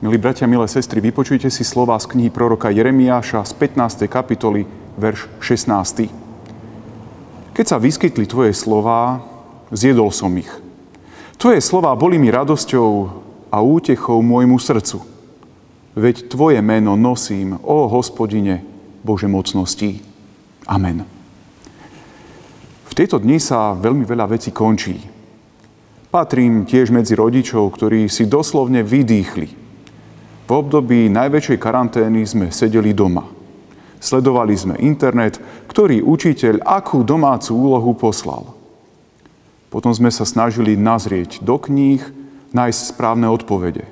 Milí bratia, milé sestry, vypočujte si slova z knihy proroka Jeremiáša z 15. kapitoly, verš 16. Keď sa vyskytli tvoje slova, zjedol som ich. Tvoje slova boli mi radosťou a útechou môjmu srdcu. Veď tvoje meno nosím, ó hospodine, Bože mocností. Amen. V tieto dni sa veľmi veľa vecí končí. Patrím tiež medzi rodičov, ktorí si doslovne vydýchli v období najväčšej karantény sme sedeli doma. Sledovali sme internet, ktorý učiteľ akú domácu úlohu poslal. Potom sme sa snažili nazrieť do kníh, nájsť správne odpovede.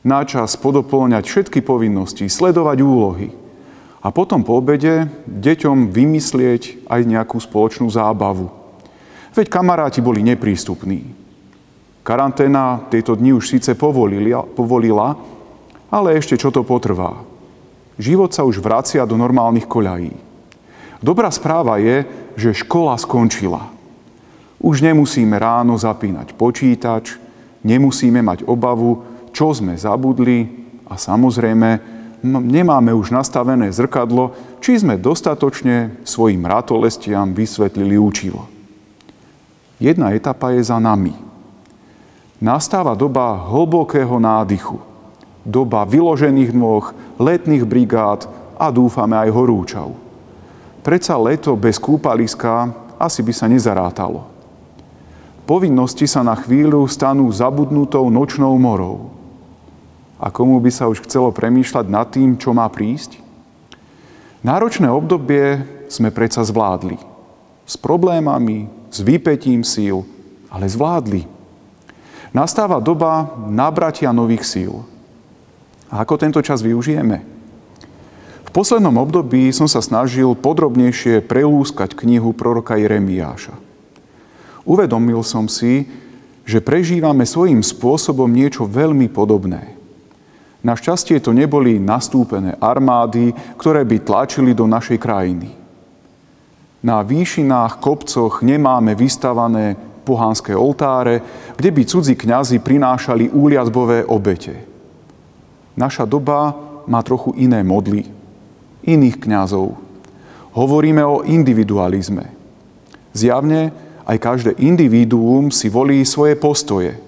Načas podopĺňať všetky povinnosti, sledovať úlohy. A potom po obede deťom vymyslieť aj nejakú spoločnú zábavu. Veď kamaráti boli neprístupní. Karanténa tieto dni už síce povolila, povolila ale ešte čo to potrvá. Život sa už vracia do normálnych koľají. Dobrá správa je, že škola skončila. Už nemusíme ráno zapínať počítač, nemusíme mať obavu, čo sme zabudli a samozrejme nemáme už nastavené zrkadlo, či sme dostatočne svojim ratolestiam vysvetlili učivo. Jedna etapa je za nami. Nastáva doba hlbokého nádychu – doba vyložených nôh, letných brigád a dúfame aj horúčav. Predsa leto bez kúpaliska asi by sa nezarátalo. Povinnosti sa na chvíľu stanú zabudnutou nočnou morou. A komu by sa už chcelo premýšľať nad tým, čo má prísť? Náročné obdobie sme predsa zvládli. S problémami, s výpetím síl, ale zvládli. Nastáva doba nabratia nových síl – a ako tento čas využijeme? V poslednom období som sa snažil podrobnejšie prelúskať knihu proroka Jeremiáša. Uvedomil som si, že prežívame svojím spôsobom niečo veľmi podobné. Našťastie to neboli nastúpené armády, ktoré by tlačili do našej krajiny. Na výšinách, kopcoch nemáme vystavané pohánske oltáre, kde by cudzí kňazi prinášali úliazbové obete. Naša doba má trochu iné modly, iných kňazov. Hovoríme o individualizme. Zjavne aj každé individuum si volí svoje postoje,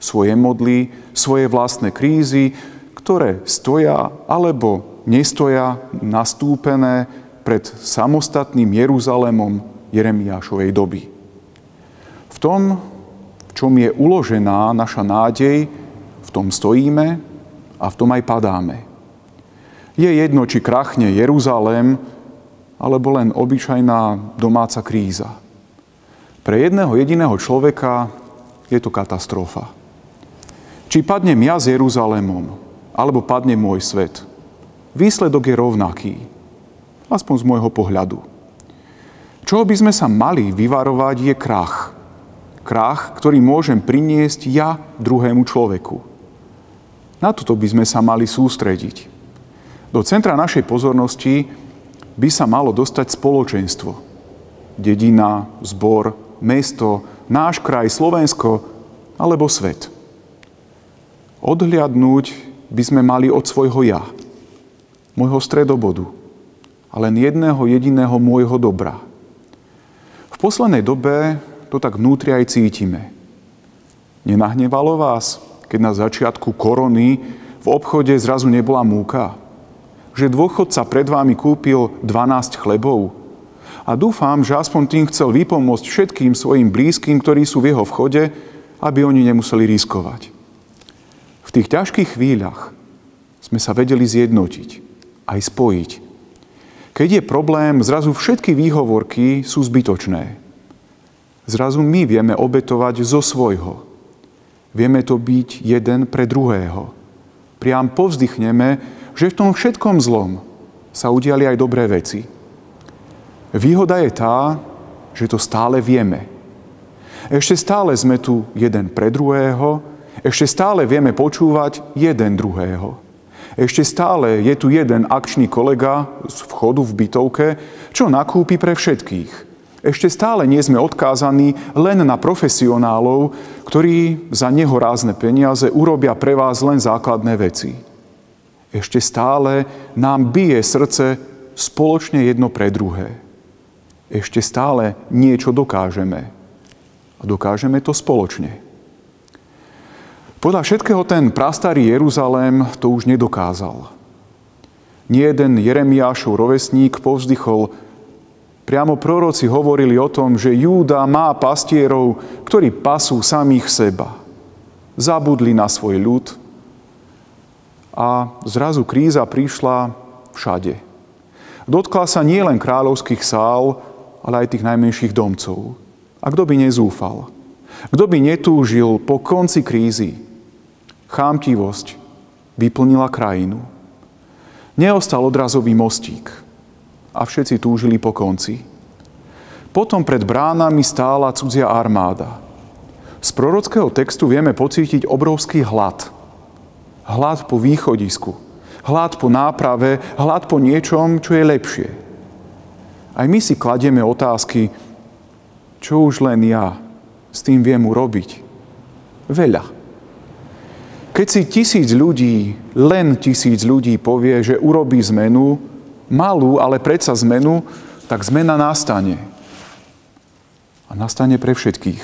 svoje modly, svoje vlastné krízy, ktoré stoja alebo nestoja nastúpené pred samostatným Jeruzalémom Jeremiášovej doby. V tom, v čom je uložená naša nádej, v tom stojíme a v tom aj padáme. Je jedno, či krachne Jeruzalém, alebo len obyčajná domáca kríza. Pre jedného jediného človeka je to katastrofa. Či padnem ja s Jeruzalémom, alebo padne môj svet, výsledok je rovnaký. Aspoň z môjho pohľadu. Čoho by sme sa mali vyvarovať je krach. Krach, ktorý môžem priniesť ja druhému človeku. Na toto by sme sa mali sústrediť. Do centra našej pozornosti by sa malo dostať spoločenstvo. Dedina, zbor, mesto, náš kraj, Slovensko alebo svet. Odhliadnúť by sme mali od svojho ja, môjho stredobodu a len jedného jediného môjho dobra. V poslednej dobe to tak vnútri aj cítime. Nenahnevalo vás, keď na začiatku korony v obchode zrazu nebola múka. Že dôchodca pred vámi kúpil 12 chlebov. A dúfam, že aspoň tým chcel vypomôcť všetkým svojim blízkym, ktorí sú v jeho vchode, aby oni nemuseli riskovať. V tých ťažkých chvíľach sme sa vedeli zjednotiť, aj spojiť. Keď je problém, zrazu všetky výhovorky sú zbytočné. Zrazu my vieme obetovať zo svojho Vieme to byť jeden pre druhého. Priam povzdychneme, že v tom všetkom zlom sa udiali aj dobré veci. Výhoda je tá, že to stále vieme. Ešte stále sme tu jeden pre druhého, ešte stále vieme počúvať jeden druhého. Ešte stále je tu jeden akčný kolega z vchodu v bytovke, čo nakúpi pre všetkých. Ešte stále nie sme odkázaní len na profesionálov, ktorí za nehorázne peniaze urobia pre vás len základné veci. Ešte stále nám bije srdce spoločne jedno pre druhé. Ešte stále niečo dokážeme. A dokážeme to spoločne. Podľa všetkého ten prastarý Jeruzalém to už nedokázal. Nie jeden Jeremiášov rovesník povzdychol, Priamo proroci hovorili o tom, že Júda má pastierov, ktorí pasú samých seba. Zabudli na svoj ľud a zrazu kríza prišla všade. Dotkla sa nielen kráľovských sál, ale aj tých najmenších domcov. A kto by nezúfal? Kto by netúžil po konci krízy? Chámtivosť vyplnila krajinu. Neostal odrazový mostík – a všetci túžili po konci. Potom pred bránami stála cudzia armáda. Z prorockého textu vieme pocítiť obrovský hlad. Hlad po východisku. Hlad po náprave, hlad po niečom, čo je lepšie. Aj my si kladieme otázky, čo už len ja s tým viem urobiť. Veľa. Keď si tisíc ľudí, len tisíc ľudí povie, že urobí zmenu, malú, ale predsa zmenu, tak zmena nastane. A nastane pre všetkých.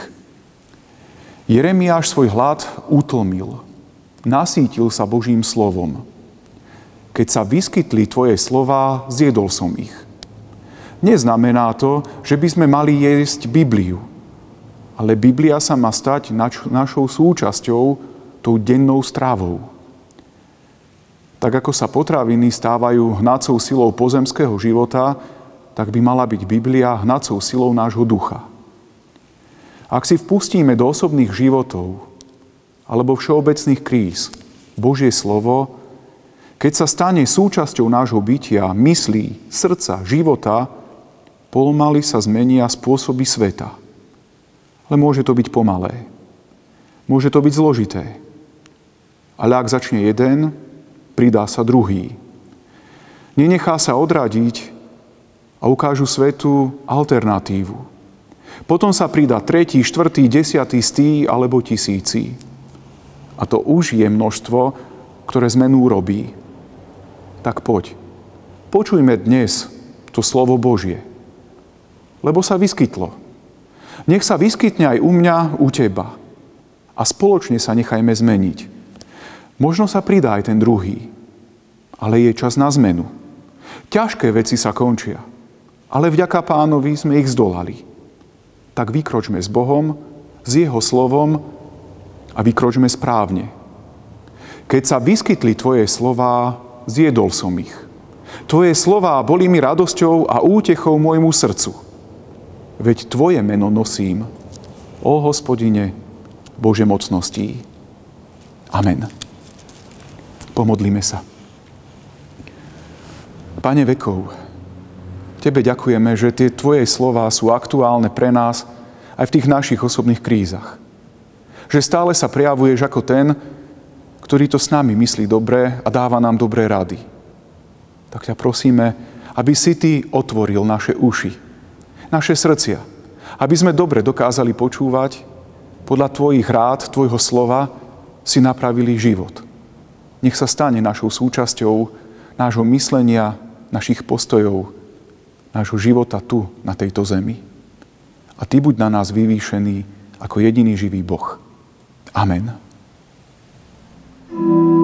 Jeremiáš svoj hlad utlmil. Nasítil sa Božím slovom. Keď sa vyskytli tvoje slova, zjedol som ich. Neznamená to, že by sme mali jesť Bibliu. Ale Biblia sa má stať naš- našou súčasťou, tou dennou strávou. Tak ako sa potraviny stávajú hnacou silou pozemského života, tak by mala byť Biblia hnacou silou nášho ducha. Ak si vpustíme do osobných životov alebo všeobecných kríz Božie slovo, keď sa stane súčasťou nášho bytia, myslí, srdca, života, pomaly sa zmenia spôsoby sveta. Ale môže to byť pomalé. Môže to byť zložité. Ale ak začne jeden, pridá sa druhý. Nenechá sa odradiť a ukážu svetu alternatívu. Potom sa pridá tretí, štvrtý, desiatý, stý alebo tisíci. A to už je množstvo, ktoré zmenu robí. Tak poď, počujme dnes to slovo Božie. Lebo sa vyskytlo. Nech sa vyskytne aj u mňa, u teba. A spoločne sa nechajme zmeniť. Možno sa pridá aj ten druhý, ale je čas na zmenu. Ťažké veci sa končia, ale vďaka pánovi sme ich zdolali. Tak vykročme s Bohom, s Jeho slovom a vykročme správne. Keď sa vyskytli Tvoje slová, zjedol som ich. Tvoje slová boli mi radosťou a útechou môjmu srdcu. Veď Tvoje meno nosím, o hospodine, Bože mocností. Amen. Pomodlíme sa. Pane vekov, Tebe ďakujeme, že tie Tvoje slova sú aktuálne pre nás aj v tých našich osobných krízach. Že stále sa prejavuješ ako ten, ktorý to s nami myslí dobre a dáva nám dobré rady. Tak ťa prosíme, aby si Ty otvoril naše uši, naše srdcia, aby sme dobre dokázali počúvať podľa Tvojich rád, Tvojho slova si napravili život nech sa stane našou súčasťou nášho myslenia, našich postojov, nášho života tu, na tejto zemi. A Ty buď na nás vyvýšený ako jediný živý Boh. Amen. thank you